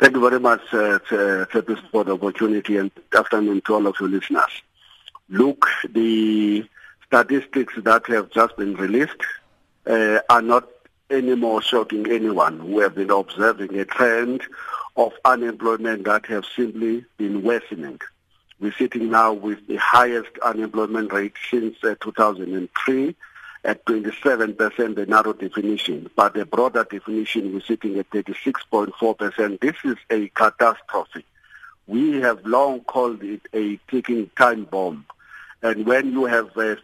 Thank you very much, uh, Tepis, for the opportunity and good afternoon to all of your listeners. Look, the statistics that have just been released uh, are not anymore shocking anyone who have been observing a trend of unemployment that have simply been worsening. We're sitting now with the highest unemployment rate since uh, 2003 at 27%, the narrow definition. But the broader definition, we're sitting at 36.4%. This is a catastrophe. We have long called it a ticking time bomb. And when you have uh,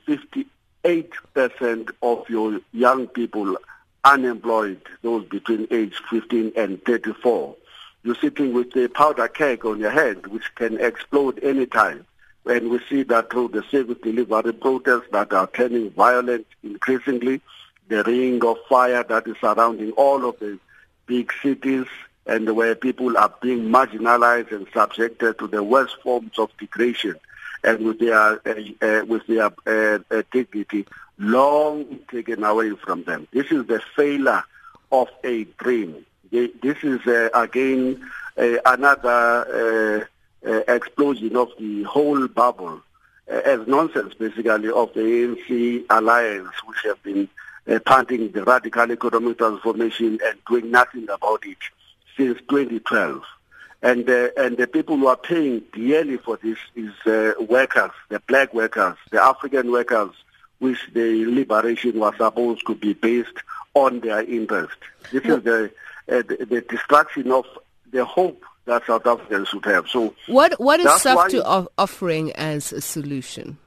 58% of your young people unemployed, those between age 15 and 34, you're sitting with a powder keg on your head, which can explode anytime. And we see that through the service delivery protests that are turning violent increasingly, the ring of fire that is surrounding all of the big cities and where people are being marginalized and subjected to the worst forms of degradation and with their uh, uh, with their uh, uh dignity long taken away from them. This is the failure of a dream. This is uh, again uh, another uh, explosion of the whole bubble uh, as nonsense, basically, of the ANC alliance, which have been uh, punting the radical economic transformation and doing nothing about it since 2012. And, uh, and the people who are paying dearly for this is uh, workers, the black workers, the African workers, which the liberation was supposed to be based on their interest. This is the, uh, the, the destruction of the hope that South Africans should have. So what what is SAFTU offering as a solution?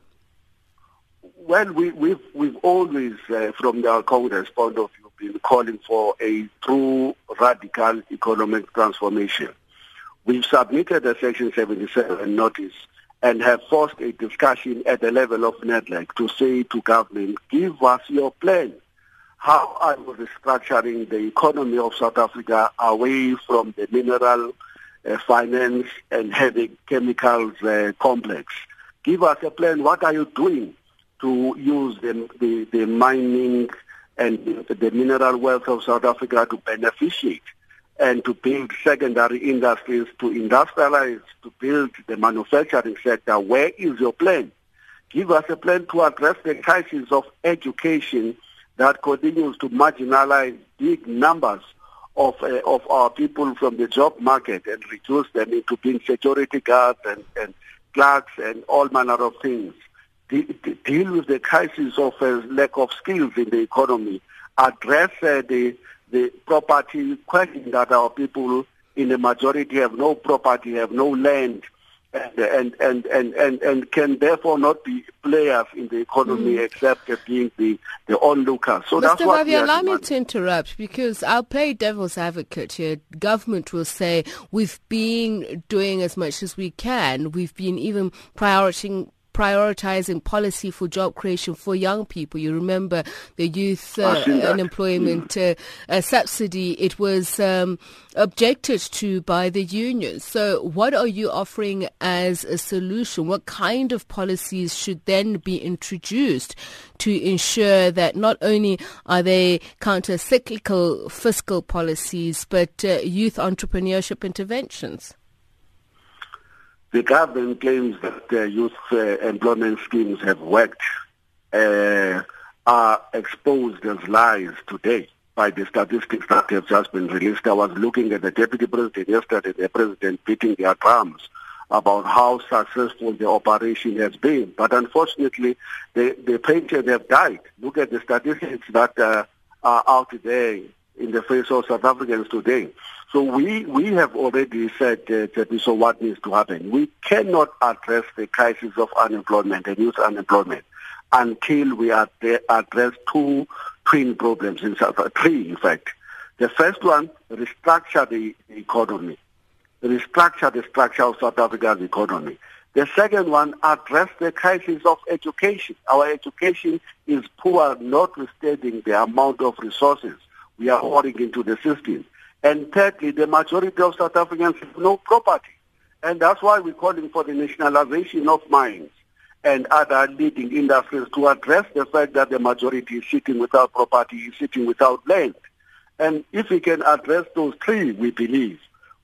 Well, we, we've we've always, uh, from the Congress point of view, been calling for a true radical economic transformation. We've submitted a Section 77 notice and have forced a discussion at the level of NEDLAC to say to government, give us your plan. How are you restructuring the economy of South Africa away from the mineral finance and heavy chemicals uh, complex. Give us a plan. What are you doing to use the, the, the mining and the mineral wealth of South Africa to beneficiate and to build secondary industries, to industrialize, to build the manufacturing sector? Where is your plan? Give us a plan to address the crisis of education that continues to marginalize big numbers of uh, of our people from the job market and reduce them into being security guards and, and clerks and all manner of things. De- de- deal with the crisis of uh, lack of skills in the economy. Address uh, the the property question that our people in the majority have no property, have no land, and and and and and, can therefore not be players in the economy mm. except being the the onlookers. So Mr. that's what Vavi, allow me to interrupt because I'll play devil's advocate here. Government will say we've been doing as much as we can. We've been even prioritizing prioritizing policy for job creation for young people. You remember the youth uh, unemployment uh, uh, subsidy. It was um, objected to by the unions. So what are you offering as a solution? What kind of policies should then be introduced to ensure that not only are they counter-cyclical fiscal policies, but uh, youth entrepreneurship interventions? The government claims that their youth uh, employment schemes have worked, uh, are exposed as lies today by the statistics that have just been released. I was looking at the deputy president yesterday, the president beating their drums about how successful the operation has been. But unfortunately, the, the patients have died. Look at the statistics that uh, are out there in the face of South Africans today. So we, we have already said that so what needs to happen. We cannot address the crisis of unemployment and youth unemployment until we address two twin problems in South Africa, three in fact. The first one, restructure the economy. Restructure the structure of South Africa's economy. The second one, address the crisis of education. Our education is poor, notwithstanding the amount of resources we are pouring into the system. And thirdly, the majority of South Africans have no property. And that's why we're calling for the nationalization of mines and other leading industries to address the fact that the majority is sitting without property, is sitting without land. And if we can address those three, we believe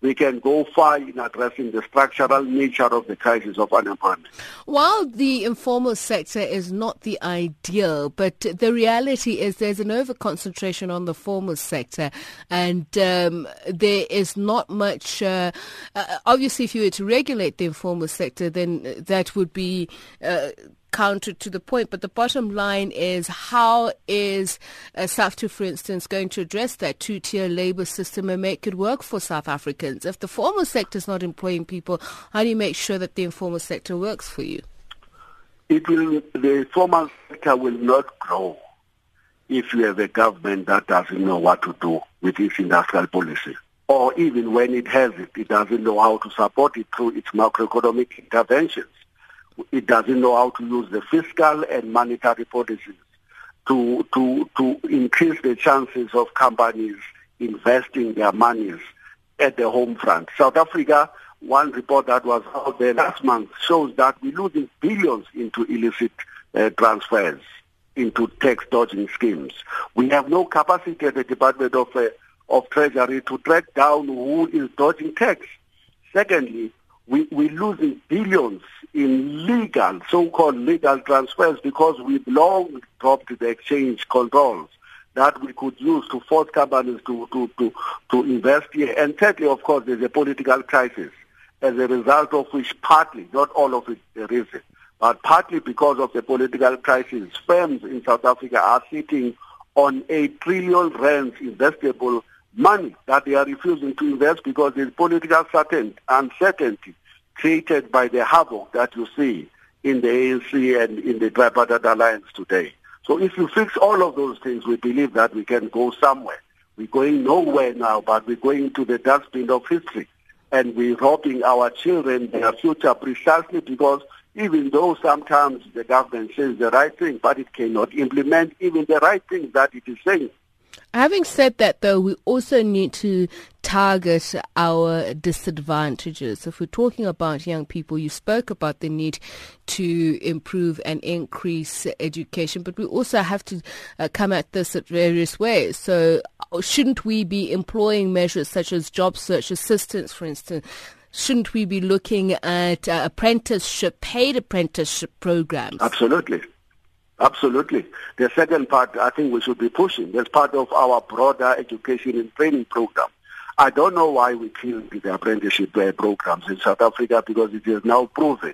we can go far in addressing the structural nature of the crisis of unemployment. While the informal sector is not the ideal, but the reality is there's an over concentration on the formal sector, and um, there is not much. Uh, uh, obviously, if you were to regulate the informal sector, then that would be. Uh, counter to the point. But the bottom line is how is uh, SAFTU, for instance, going to address that two-tier labor system and make it work for South Africans? If the formal sector is not employing people, how do you make sure that the informal sector works for you? It will. The formal sector will not grow if you have a government that doesn't know what to do with its industrial policy. Or even when it has it, it doesn't know how to support it through its macroeconomic interventions it doesn't know how to use the fiscal and monetary policies to to to increase the chances of companies investing their monies at the home front. South Africa, one report that was out there last month shows that we're losing billions into illicit uh, transfers into tax dodging schemes. We have no capacity at the Department of uh, of Treasury to track down who is dodging tax. Secondly, we, we're losing billions in legal, so-called legal transfers because we've long dropped the exchange controls that we could use to force companies to, to, to, to invest here. And thirdly, of course, there's a political crisis as a result of which partly, not all of it there is, but partly because of the political crisis, firms in South Africa are sitting on a trillion rands investable money that they are refusing to invest because there's political uncertainty created by the havoc that you see in the ANC and in the tripartite alliance today. So if you fix all of those things, we believe that we can go somewhere. We're going nowhere now, but we're going to the dustbin of history. And we're robbing our children their future precisely because even though sometimes the government says the right thing, but it cannot implement even the right thing that it is saying. Having said that, though, we also need to target our disadvantages. If we're talking about young people, you spoke about the need to improve and increase education, but we also have to uh, come at this at various ways. So, uh, shouldn't we be employing measures such as job search assistance, for instance? Shouldn't we be looking at uh, apprenticeship, paid apprenticeship programs? Absolutely. Absolutely. The second part, I think we should be pushing as part of our broader education and training program. I don't know why we killed the apprenticeship uh, programs in South Africa because it is now proven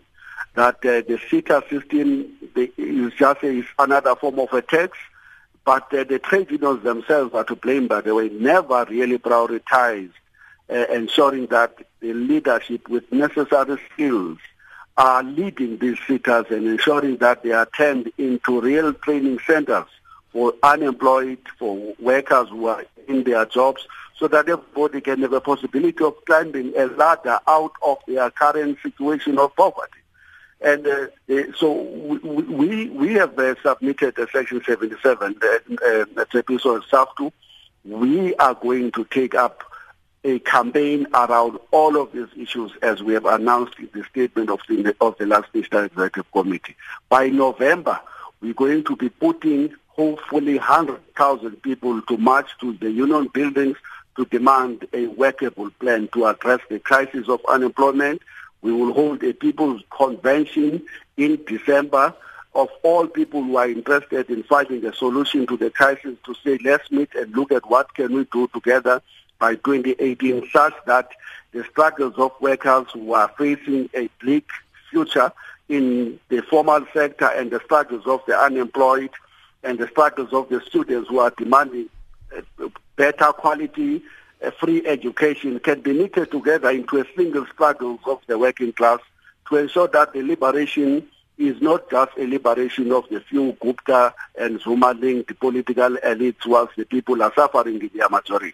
that uh, the SETA system is just is another form of a tax, but uh, the trade unions themselves are to blame, by the way, never really prioritized uh, ensuring that the leadership with necessary skills are leading these SETAs and ensuring that they are turned into real training centers for unemployed, for workers who are in their jobs, so that everybody can have a possibility of climbing a ladder out of their current situation of poverty. And uh, so we, we, have uh, submitted a Section 77, uh, uh, episode SAFTU. We are going to take up a campaign around all of these issues as we have announced in the statement of the, of the last National Executive Committee. By November, we're going to be putting hopefully 100,000 people to march to the union buildings to demand a workable plan to address the crisis of unemployment. We will hold a people's convention in December of all people who are interested in finding a solution to the crisis to say let's meet and look at what can we do together by 2018 such that the struggles of workers who are facing a bleak future in the formal sector and the struggles of the unemployed and the struggles of the students who are demanding uh, better quality uh, free education can be knitted together into a single struggle of the working class to ensure that the liberation is not just a liberation of the few Gupta and Zuma linked political elites whilst the people are suffering in their majority.